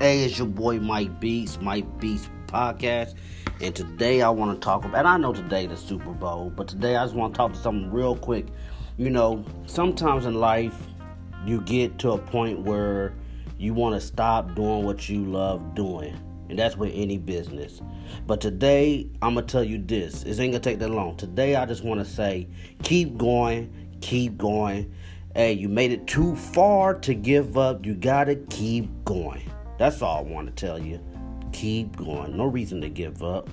Hey, it's your boy Mike Beats, Mike Beats Podcast. And today I want to talk about, and I know today the Super Bowl, but today I just want to talk to something real quick. You know, sometimes in life you get to a point where you want to stop doing what you love doing. And that's with any business. But today, I'm going to tell you this. It ain't going to take that long. Today, I just want to say keep going, keep going. Hey, you made it too far to give up. You got to keep going. That's all I want to tell you. Keep going. No reason to give up.